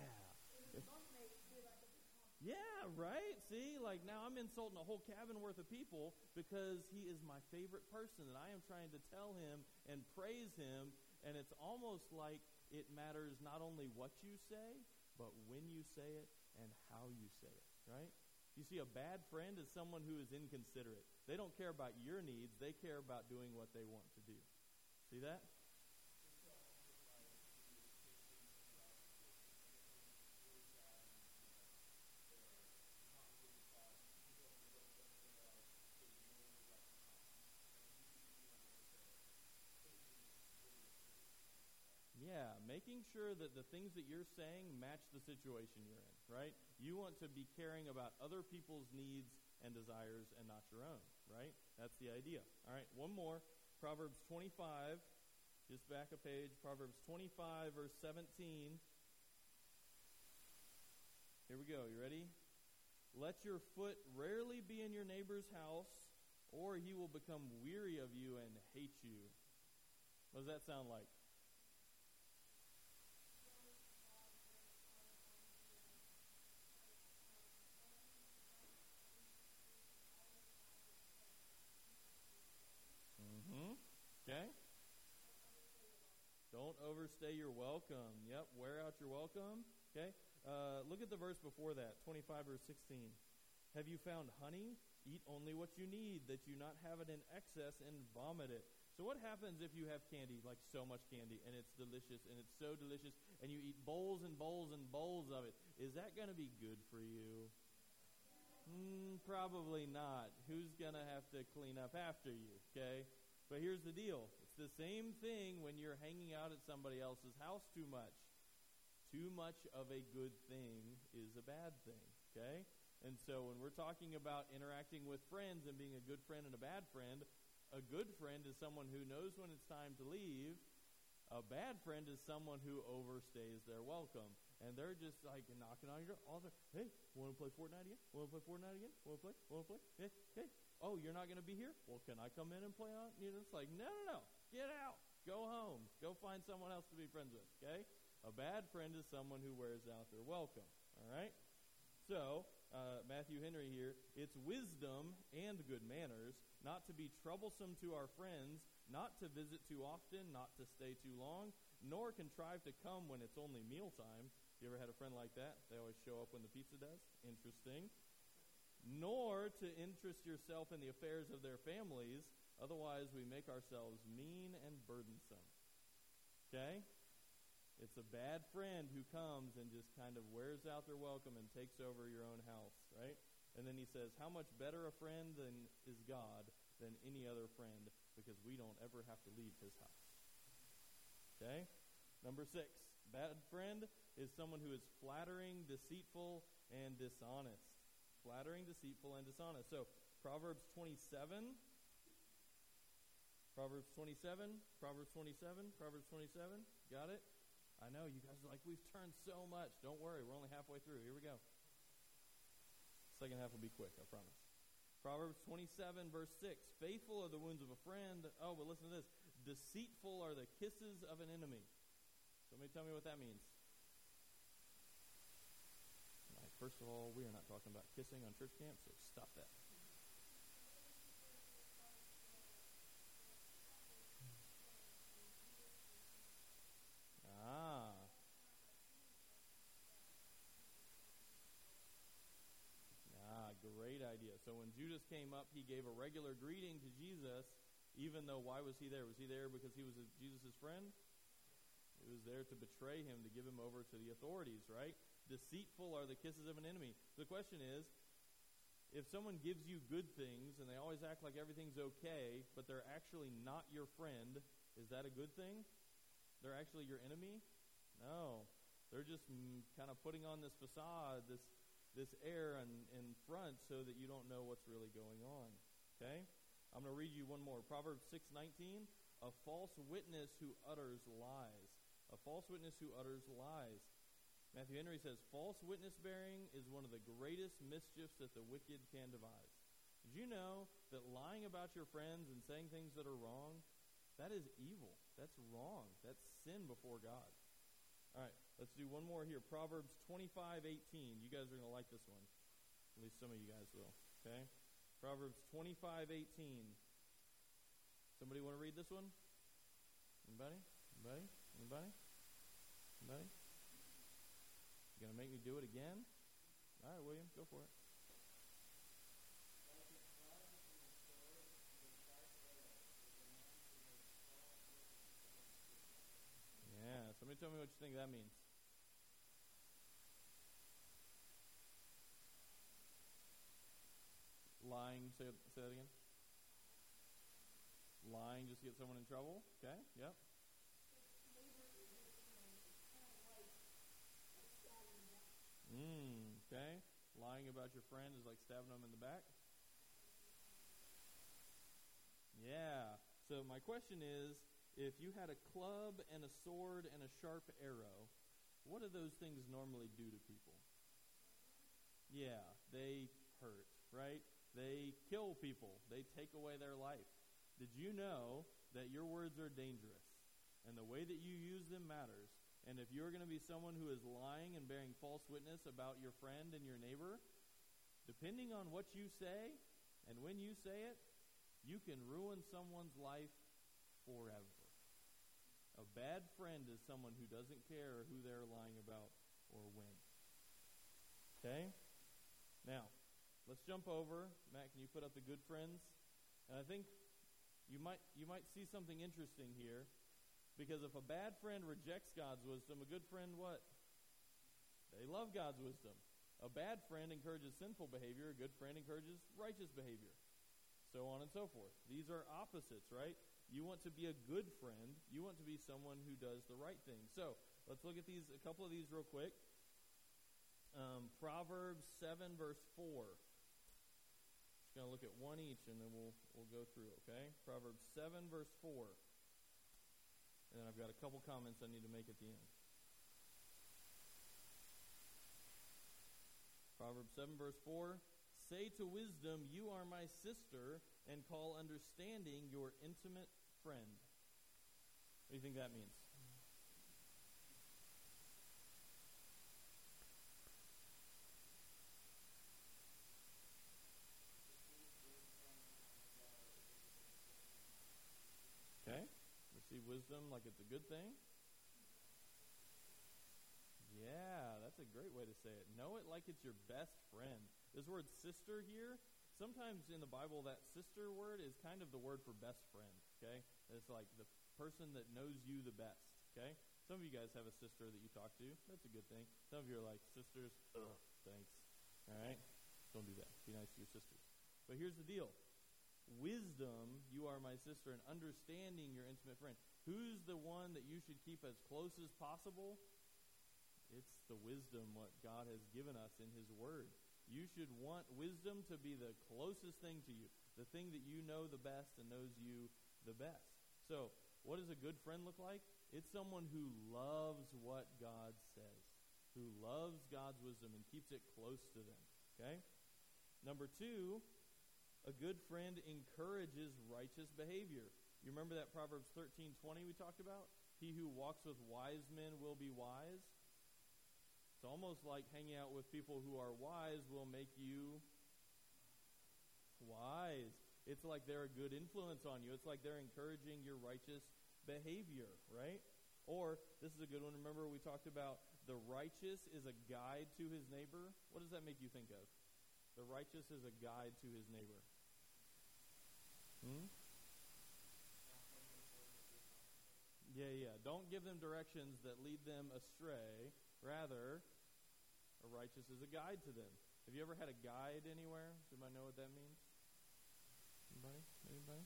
Yeah, right? See, like now I'm insulting a whole cabin worth of people because he is my favorite person and I am trying to tell him and praise him. And it's almost like it matters not only what you say, but when you say it and how you say it, right? You see, a bad friend is someone who is inconsiderate. They don't care about your needs, they care about doing what they want to do. See that? Yeah, sure that the things that you're saying match the situation you're in, right? You want to be caring about other people's needs and desires and not your own, right? That's the idea. All right, one more. Proverbs 25, just back a page. Proverbs 25, verse 17. Here we go. You ready? Let your foot rarely be in your neighbor's house, or he will become weary of you and hate you. What does that sound like? Okay? Overstay your welcome. Yep, wear out your welcome. Okay? Uh, look at the verse before that, 25 verse 16. Have you found honey? Eat only what you need, that you not have it in excess and vomit it. So what happens if you have candy, like so much candy, and it's delicious, and it's so delicious, and you eat bowls and bowls and bowls of it? Is that going to be good for you? Mm, probably not. Who's going to have to clean up after you, okay? But here's the deal it's the same thing when you're hanging out at somebody else's house too much. Too much of a good thing is a bad thing, okay? And so when we're talking about interacting with friends and being a good friend and a bad friend, a good friend is someone who knows when it's time to leave. A bad friend is someone who overstays their welcome. And they're just like knocking on your door all Hey, want to play Fortnite again? Want to play Fortnite again? Want to play? Want to play? Hey, hey, oh, you're not going to be here? Well, can I come in and play on? You know, it's like, no, no, no. Get out. Go home. Go find someone else to be friends with, okay? A bad friend is someone who wears out their welcome, all right? So, uh, Matthew Henry here, it's wisdom and good manners not to be troublesome to our friends, not to visit too often, not to stay too long, nor contrive to come when it's only mealtime. You ever had a friend like that? They always show up when the pizza does? Interesting nor to interest yourself in the affairs of their families, otherwise we make ourselves mean and burdensome. Okay? It's a bad friend who comes and just kind of wears out their welcome and takes over your own house, right? And then he says, How much better a friend than is God than any other friend because we don't ever have to leave his house. Okay? Number six, bad friend is someone who is flattering, deceitful, and dishonest. Flattering, deceitful, and dishonest. So, Proverbs 27. Proverbs 27, Proverbs 27, Proverbs 27. Got it? I know you guys are like, we've turned so much. Don't worry, we're only halfway through. Here we go. Second half will be quick, I promise. Proverbs 27, verse 6. Faithful are the wounds of a friend. Oh, but listen to this. Deceitful are the kisses of an enemy. Somebody tell me what that means. Right, first of all, we are not talking about kissing on church camp, so stop that. idea. So when Judas came up, he gave a regular greeting to Jesus, even though why was he there? Was he there because he was Jesus' friend? He was there to betray him, to give him over to the authorities, right? Deceitful are the kisses of an enemy. The question is, if someone gives you good things and they always act like everything's okay, but they're actually not your friend, is that a good thing? They're actually your enemy? No. They're just mm, kind of putting on this facade, this this air in, in front so that you don't know what's really going on. Okay? I'm going to read you one more. Proverbs 6:19, a false witness who utters lies. A false witness who utters lies. Matthew Henry says, false witness bearing is one of the greatest mischiefs that the wicked can devise. Did you know that lying about your friends and saying things that are wrong, that is evil. That's wrong. That's sin before God. All right, let's do one more here. Proverbs 25, 18. You guys are going to like this one. At least some of you guys will. Okay? Proverbs 25, 18. Somebody want to read this one? Anybody? Anybody? Anybody? Anybody? You going to make me do it again? All right, William, go for it. Yeah, somebody tell me what you think that means. Say, say that again. Lying just to get someone in trouble. Okay, yep. Mm, okay. Lying about your friend is like stabbing them in the back. Yeah. So my question is, if you had a club and a sword and a sharp arrow, what do those things normally do to people? Yeah, they hurt, right? They kill people. They take away their life. Did you know that your words are dangerous and the way that you use them matters? And if you're going to be someone who is lying and bearing false witness about your friend and your neighbor, depending on what you say and when you say it, you can ruin someone's life forever. A bad friend is someone who doesn't care who they're lying about or when. Okay? Now, let's jump over. Matt, can you put up the good friends? And I think you might you might see something interesting here. Because if a bad friend rejects God's wisdom, a good friend what? They love God's wisdom. A bad friend encourages sinful behavior, a good friend encourages righteous behavior. So on and so forth. These are opposites, right? You want to be a good friend. You want to be someone who does the right thing. So let's look at these, a couple of these real quick. Um, Proverbs 7, verse 4. Going to look at one each and then we'll, we'll go through, okay? Proverbs 7, verse 4. And then I've got a couple comments I need to make at the end. Proverbs 7, verse 4 Say to wisdom, You are my sister, and call understanding your intimate friend. What do you think that means? Okay? Receive wisdom like it's a good thing? Yeah, that's a great way to say it. Know it like it's your best friend. This word sister here sometimes in the Bible, that sister word is kind of the word for best friend, okay? It's like the person that knows you the best, okay? Some of you guys have a sister that you talk to. That's a good thing. Some of you are like, sisters, ugh, thanks. All right? Don't do that. Be nice to your sisters. But here's the deal wisdom, you are my sister, and understanding your intimate friend. Who's the one that you should keep as close as possible? It's the wisdom what God has given us in His Word. You should want wisdom to be the closest thing to you, the thing that you know the best and knows you the best. So, what does a good friend look like? It's someone who loves what God says, who loves God's wisdom and keeps it close to them. Okay? Number two, a good friend encourages righteous behavior. You remember that Proverbs 13 20 we talked about? He who walks with wise men will be wise. It's almost like hanging out with people who are wise will make you wise. It's like they're a good influence on you. It's like they're encouraging your righteous behavior, right? Or, this is a good one. Remember, we talked about the righteous is a guide to his neighbor. What does that make you think of? The righteous is a guide to his neighbor. Hmm? Yeah, yeah. Don't give them directions that lead them astray. Rather, a righteous is a guide to them. Have you ever had a guide anywhere? Does anybody know what that means? Anybody? Anybody?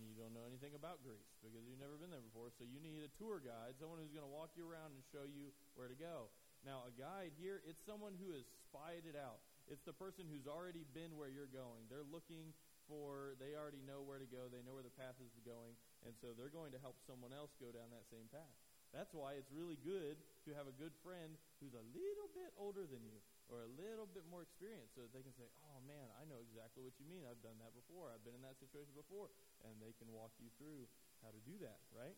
and you don't know anything about Greece because you've never been there before. So you need a tour guide, someone who's going to walk you around and show you where to go. Now, a guide here, it's someone who has spied it out. It's the person who's already been where you're going. They're looking for, they already know where to go. They know where the path is going. And so they're going to help someone else go down that same path. That's why it's really good to have a good friend who's a little bit older than you or a little bit more experienced so that they can say, oh man, I know exactly what you mean. I've done that before. I've been in that situation before. And they can walk you through how to do that, right?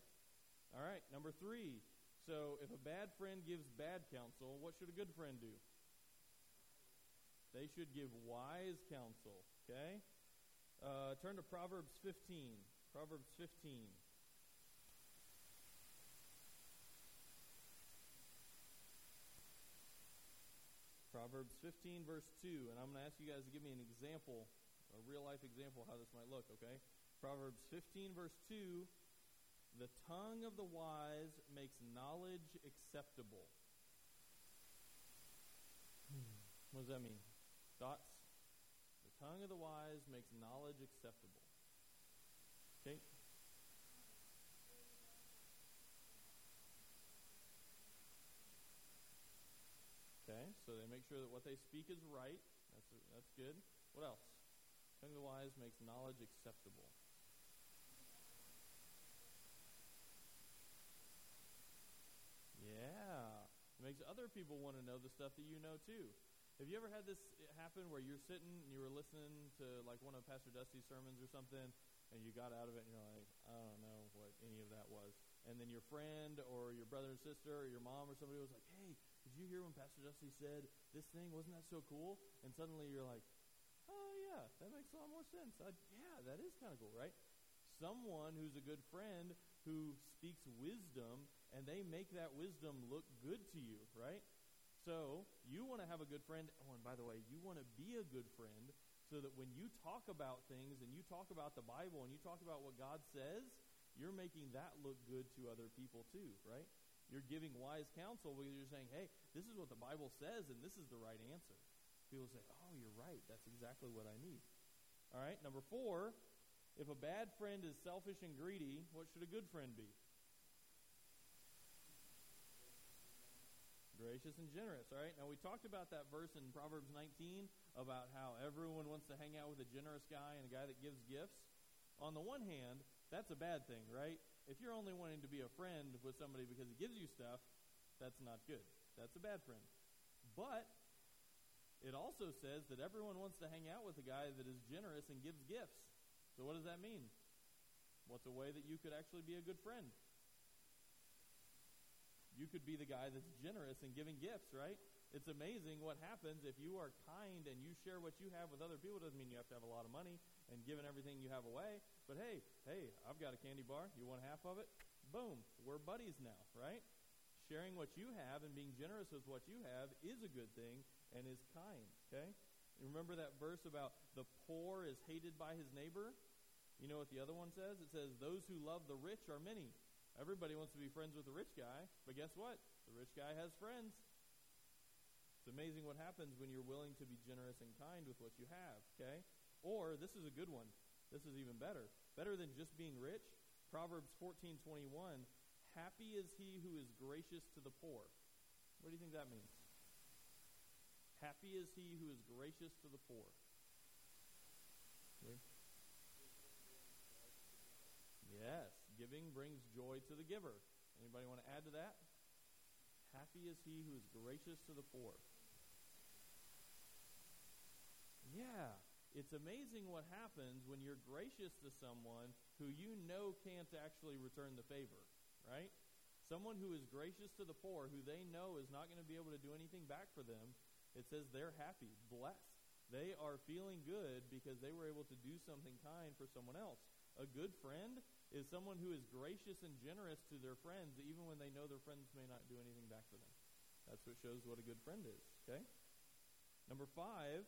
All right, number three. So if a bad friend gives bad counsel, what should a good friend do? They should give wise counsel, okay? Uh, turn to Proverbs 15. Proverbs 15. Proverbs 15, verse 2. And I'm going to ask you guys to give me an example, a real life example, how this might look, okay? Proverbs 15, verse 2. The tongue of the wise makes knowledge acceptable. Hmm. What does that mean? Thoughts? The tongue of the wise makes knowledge acceptable. Okay? Okay, so they make sure that what they speak is right. That's, that's good. What else? Tongue of the wise makes knowledge acceptable. Yeah. It makes other people want to know the stuff that you know too. Have you ever had this happen where you're sitting and you were listening to like one of Pastor Dusty's sermons or something, and you got out of it and you're like, I don't know what any of that was. And then your friend or your brother and sister or your mom or somebody was like, Hey, did you hear when Pastor Dusty said this thing? Wasn't that so cool? And suddenly you're like, oh, yeah, that makes a lot more sense. I, yeah, that is kind of cool, right? Someone who's a good friend who speaks wisdom, and they make that wisdom look good to you, right? So you want to have a good friend. Oh, and by the way, you want to be a good friend so that when you talk about things and you talk about the Bible and you talk about what God says, you're making that look good to other people too, right? You're giving wise counsel because you're saying, hey, this is what the Bible says and this is the right answer. People say, oh, you're right. That's exactly what I need. All right, number four, if a bad friend is selfish and greedy, what should a good friend be? Gracious and generous, all right? Now, we talked about that verse in Proverbs 19 about how everyone wants to hang out with a generous guy and a guy that gives gifts. On the one hand, that's a bad thing, right? If you're only wanting to be a friend with somebody because he gives you stuff, that's not good. That's a bad friend. But it also says that everyone wants to hang out with a guy that is generous and gives gifts. So what does that mean? What's a way that you could actually be a good friend? You could be the guy that's generous and giving gifts, right? It's amazing what happens if you are kind and you share what you have with other people. It doesn't mean you have to have a lot of money and giving everything you have away. But hey, hey, I've got a candy bar. You want half of it? Boom. We're buddies now, right? Sharing what you have and being generous with what you have is a good thing, and is kind. Okay? You remember that verse about the poor is hated by his neighbor? You know what the other one says? It says, Those who love the rich are many. Everybody wants to be friends with the rich guy, but guess what? The rich guy has friends. It's amazing what happens when you're willing to be generous and kind with what you have, okay? Or this is a good one. This is even better. Better than just being rich. Proverbs 14:21, happy is he who is gracious to the poor. What do you think that means? Happy is he who is gracious to the poor. Yes, giving brings joy to the giver. Anybody want to add to that? Happy is he who is gracious to the poor. Yeah, it's amazing what happens when you're gracious to someone who you know can't actually return the favor, right? Someone who is gracious to the poor, who they know is not going to be able to do anything back for them, it says they're happy, blessed. They are feeling good because they were able to do something kind for someone else. A good friend is someone who is gracious and generous to their friends, even when they know their friends may not do anything back for them. That's what shows what a good friend is, okay? Number five,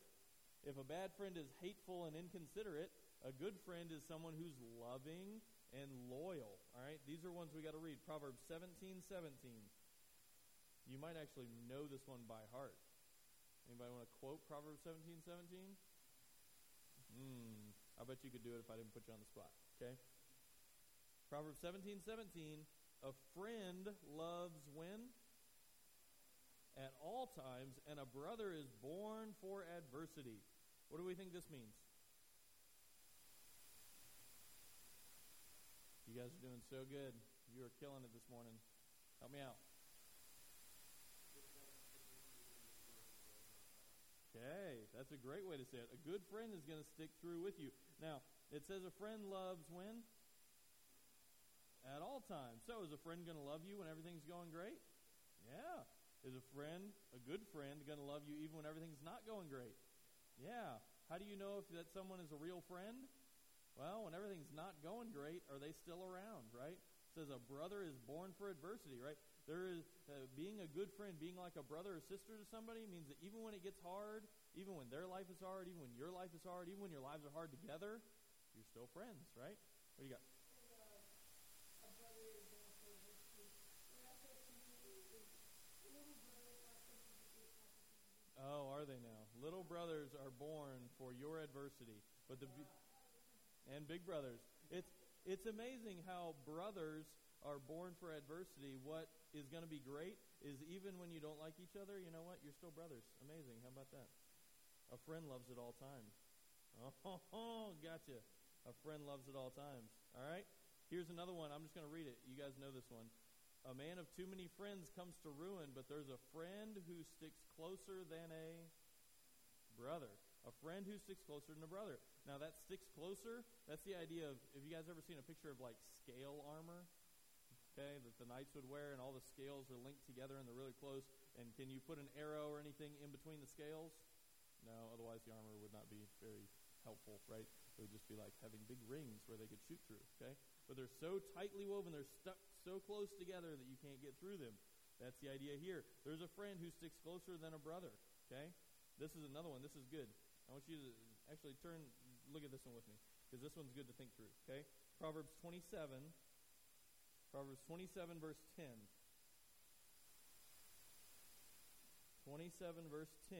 if a bad friend is hateful and inconsiderate, a good friend is someone who's loving and loyal. All right, these are ones we got to read. Proverbs 17 17. You might actually know this one by heart. Anybody want to quote Proverbs 17 17? Hmm, I bet you could do it if I didn't put you on the spot. Okay? Proverbs 17 17. A friend loves when? At all times, and a brother is born for adversity. What do we think this means? You guys are doing so good. You are killing it this morning. Help me out. Okay, that's a great way to say it. A good friend is going to stick through with you. Now, it says a friend loves when? At all times. So, is a friend going to love you when everything's going great? Yeah. Is a friend, a good friend, going to love you even when everything's not going great? Yeah. How do you know if that someone is a real friend? Well, when everything's not going great, are they still around, right? It says a brother is born for adversity, right? There is uh, being a good friend, being like a brother or sister to somebody means that even when it gets hard, even when their life is hard, even when your life is hard, even when your lives are hard together, you're still friends, right? What do you got? Oh, are they now? Little brothers are born for your adversity, but the and big brothers. It's it's amazing how brothers are born for adversity. What is going to be great is even when you don't like each other, you know what? You're still brothers. Amazing. How about that? A friend loves at all times. [laughs] Oh, gotcha. A friend loves at all times. All right. Here's another one. I'm just going to read it. You guys know this one. A man of too many friends comes to ruin, but there's a friend who sticks closer than a brother. A friend who sticks closer than a brother. Now, that sticks closer, that's the idea of, have you guys ever seen a picture of like scale armor? Okay, that the knights would wear, and all the scales are linked together and they're really close. And can you put an arrow or anything in between the scales? No, otherwise the armor would not be very helpful, right? It would just be like having big rings where they could shoot through, okay? But they're so tightly woven, they're stuck so close together that you can't get through them. That's the idea here. There's a friend who sticks closer than a brother. Okay? This is another one. This is good. I want you to actually turn, look at this one with me, because this one's good to think through. Okay? Proverbs 27. Proverbs 27, verse 10. 27, verse 10.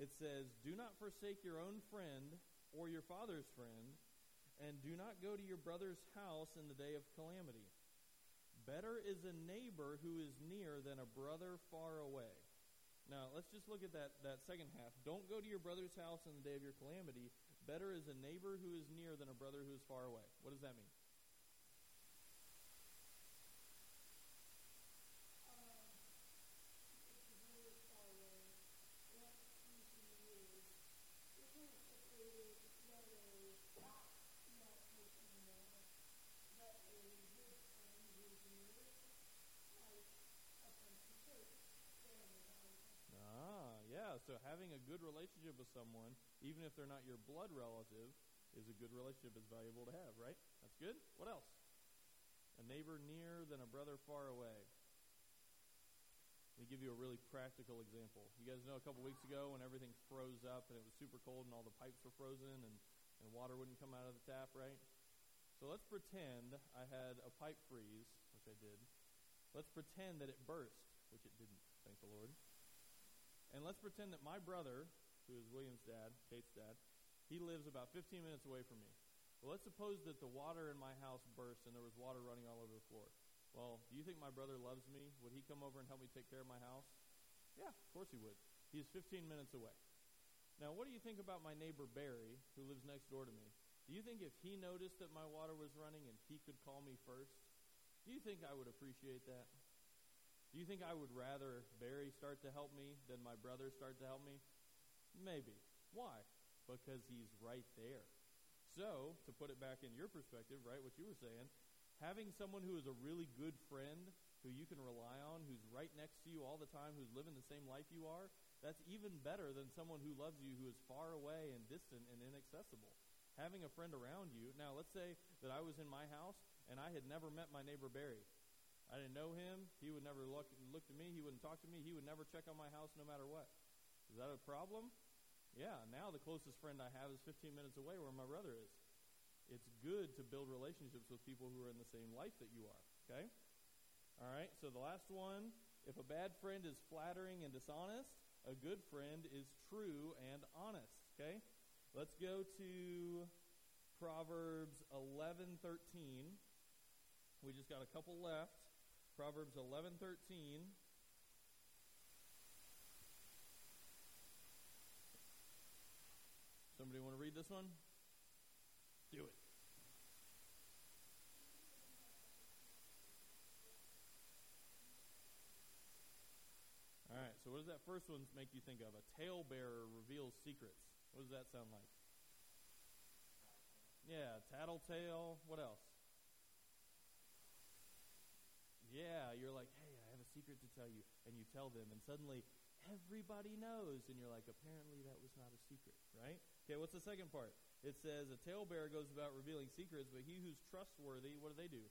It says, Do not forsake your own friend or your father's friend and do not go to your brother's house in the day of calamity. Better is a neighbor who is near than a brother far away. Now, let's just look at that, that second half. Don't go to your brother's house in the day of your calamity. Better is a neighbor who is near than a brother who is far away. What does that mean? So having a good relationship with someone, even if they're not your blood relative, is a good relationship. Is valuable to have, right? That's good. What else? A neighbor near than a brother far away. Let me give you a really practical example. You guys know a couple weeks ago when everything froze up and it was super cold and all the pipes were frozen and, and water wouldn't come out of the tap, right? So let's pretend I had a pipe freeze, which I did. Let's pretend that it burst, which it didn't, thank the Lord. And let's pretend that my brother, who is William's dad, Kate's dad, he lives about 15 minutes away from me. Well, let's suppose that the water in my house burst and there was water running all over the floor. Well, do you think my brother loves me? Would he come over and help me take care of my house? Yeah, of course he would. He is 15 minutes away. Now, what do you think about my neighbor Barry, who lives next door to me? Do you think if he noticed that my water was running and he could call me first, do you think I would appreciate that? Do you think I would rather Barry start to help me than my brother start to help me? Maybe. Why? Because he's right there. So, to put it back in your perspective, right, what you were saying, having someone who is a really good friend, who you can rely on, who's right next to you all the time, who's living the same life you are, that's even better than someone who loves you who is far away and distant and inaccessible. Having a friend around you. Now, let's say that I was in my house and I had never met my neighbor Barry. I didn't know him. He would never look look to me. He wouldn't talk to me. He would never check on my house no matter what. Is that a problem? Yeah, now the closest friend I have is 15 minutes away where my brother is. It's good to build relationships with people who are in the same life that you are, okay? All right, so the last one if a bad friend is flattering and dishonest, a good friend is true and honest, okay? Let's go to Proverbs 11:13. We just got a couple left. Proverbs 11:13. Somebody want to read this one? Do it. All right, so what does that first one make you think of? A talebearer reveals secrets. What does that sound like? Yeah, tattletale. What else? Yeah, you're like, hey, I have a secret to tell you. And you tell them, and suddenly everybody knows. And you're like, apparently that was not a secret, right? Okay, what's the second part? It says a talebearer goes about revealing secrets, but he who's trustworthy, what do they do?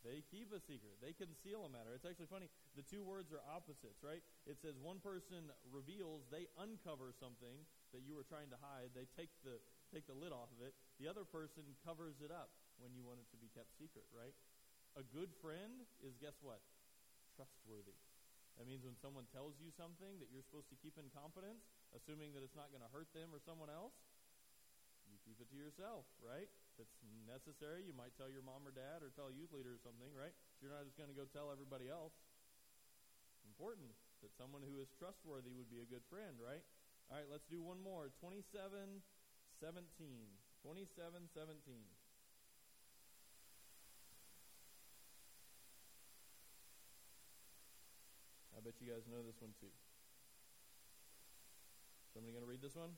They keep a secret. They conceal a matter. It's actually funny. The two words are opposites, right? It says one person reveals, they uncover something that you were trying to hide. They take the take the lid off of it. The other person covers it up when you want it to be kept secret, right? A good friend is guess what? Trustworthy. That means when someone tells you something that you're supposed to keep in confidence, assuming that it's not going to hurt them or someone else, you keep it to yourself, right? If it's necessary, you might tell your mom or dad or tell a youth leader or something, right? You're not just going to go tell everybody else. Important that someone who is trustworthy would be a good friend, right? All right, let's do one more. 27 17. 27 17. I bet you guys know this one too. Somebody going to read this one?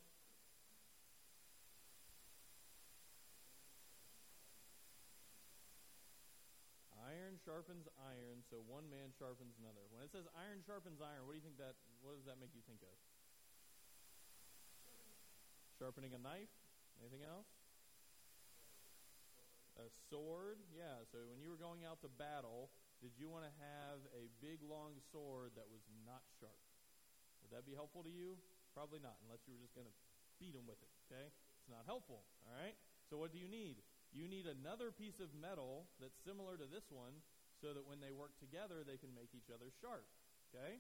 Iron sharpens iron, so one man sharpens another. When it says iron sharpens iron, what do you think that what does that make you think of? Sharpening a knife? Anything else? A sword? Yeah, so when you were going out to battle, did you want to have a big long sword that was not sharp? Would that be helpful to you? Probably not, unless you were just going to beat them with it, okay? It's not helpful, all right? So what do you need? You need another piece of metal that's similar to this one so that when they work together, they can make each other sharp, okay?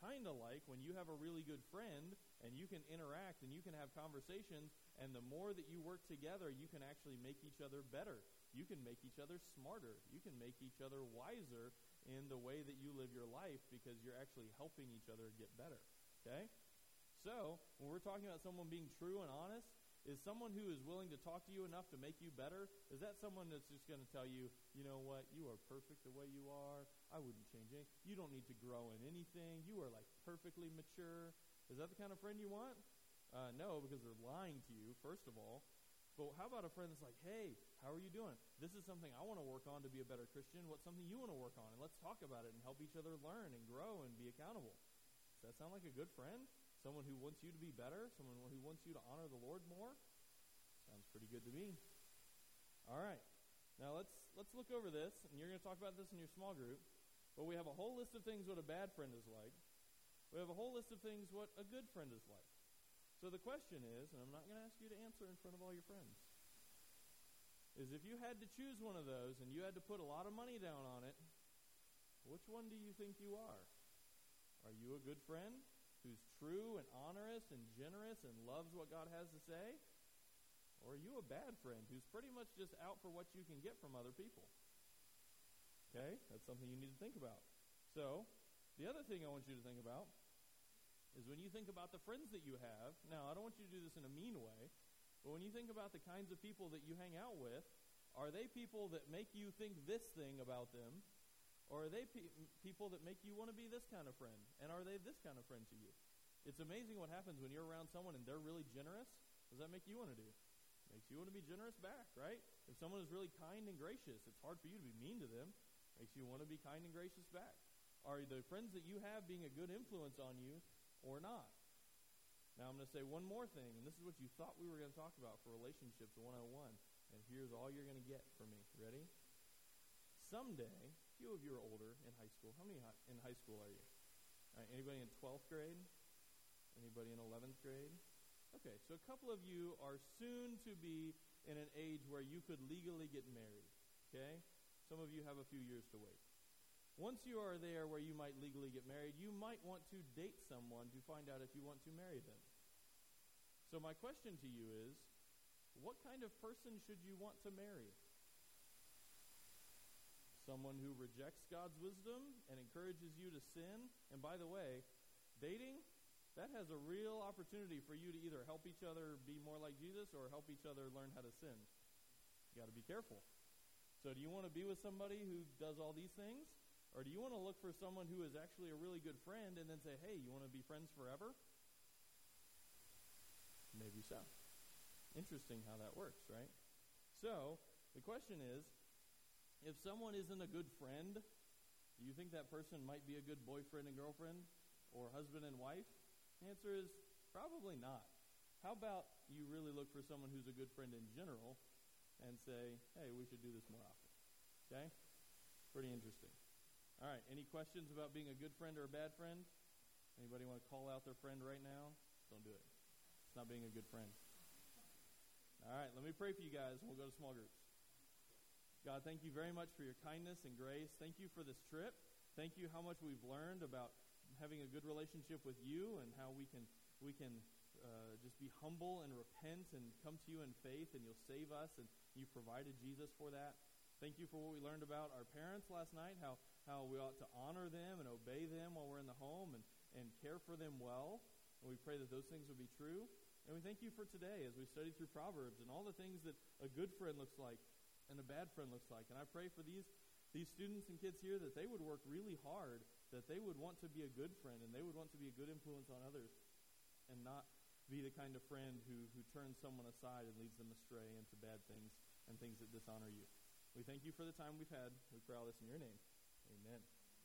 Kind of like when you have a really good friend and you can interact and you can have conversations, and the more that you work together, you can actually make each other better. You can make each other smarter. You can make each other wiser in the way that you live your life because you're actually helping each other get better. Okay? So, when we're talking about someone being true and honest, is someone who is willing to talk to you enough to make you better? Is that someone that's just going to tell you, you know what, you are perfect the way you are. I wouldn't change it. You don't need to grow in anything. You are like perfectly mature. Is that the kind of friend you want? Uh, no, because they're lying to you, first of all. But how about a friend that's like, hey, how are you doing? This is something I want to work on to be a better Christian. What's something you want to work on? And let's talk about it and help each other learn and grow and be accountable. Does that sound like a good friend? Someone who wants you to be better? Someone who wants you to honor the Lord more? Sounds pretty good to me. All right. Now let's let's look over this, and you're going to talk about this in your small group. But we have a whole list of things what a bad friend is like. We have a whole list of things what a good friend is like. So the question is, and I'm not going to ask you to answer in front of all your friends, is if you had to choose one of those and you had to put a lot of money down on it, which one do you think you are? Are you a good friend who's true and honorous and generous and loves what God has to say? Or are you a bad friend who's pretty much just out for what you can get from other people? Okay, that's something you need to think about. So, the other thing I want you to think about is when you think about the friends that you have. Now, I don't want you to do this in a mean way, but when you think about the kinds of people that you hang out with, are they people that make you think this thing about them? Or are they pe- people that make you want to be this kind of friend? And are they this kind of friend to you? It's amazing what happens when you're around someone and they're really generous. What does that make you want to do? Makes you want to be generous back, right? If someone is really kind and gracious, it's hard for you to be mean to them. Makes you want to be kind and gracious back. Are the friends that you have being a good influence on you or not? Now I'm going to say one more thing, and this is what you thought we were going to talk about for relationships 101. And here's all you're going to get from me. Ready? Someday, few of you are older in high school. How many in high school are you? All right, anybody in 12th grade? Anybody in 11th grade? Okay, so a couple of you are soon to be in an age where you could legally get married. Okay? Some of you have a few years to wait. Once you are there where you might legally get married, you might want to date someone to find out if you want to marry them. So, my question to you is what kind of person should you want to marry? Someone who rejects God's wisdom and encourages you to sin? And by the way, dating, that has a real opportunity for you to either help each other be more like Jesus or help each other learn how to sin. You got to be careful. So, do you want to be with somebody who does all these things? Or do you want to look for someone who is actually a really good friend and then say, hey, you want to be friends forever? Maybe so. Interesting how that works, right? So, the question is if someone isn't a good friend, do you think that person might be a good boyfriend and girlfriend or husband and wife? The answer is probably not. How about you really look for someone who's a good friend in general and say, hey, we should do this more often? Okay? Pretty interesting. All right, any questions about being a good friend or a bad friend? Anybody want to call out their friend right now? Don't do it. It's not being a good friend. All right, let me pray for you guys, and we'll go to small groups. God, thank you very much for your kindness and grace. Thank you for this trip. Thank you how much we've learned about having a good relationship with you and how we can we can uh, just be humble and repent and come to you in faith and you'll save us and you provided Jesus for that. Thank you for what we learned about our parents last night, how, how we ought to honor them and obey them while we're in the home and, and care for them well. And we pray that those things would be true. And we thank you for today as we study through Proverbs and all the things that a good friend looks like and a bad friend looks like. And I pray for these, these students and kids here that they would work really hard, that they would want to be a good friend and they would want to be a good influence on others and not be the kind of friend who, who turns someone aside and leads them astray into bad things and things that dishonor you. We thank you for the time we've had. We pray all this in your name. Amen.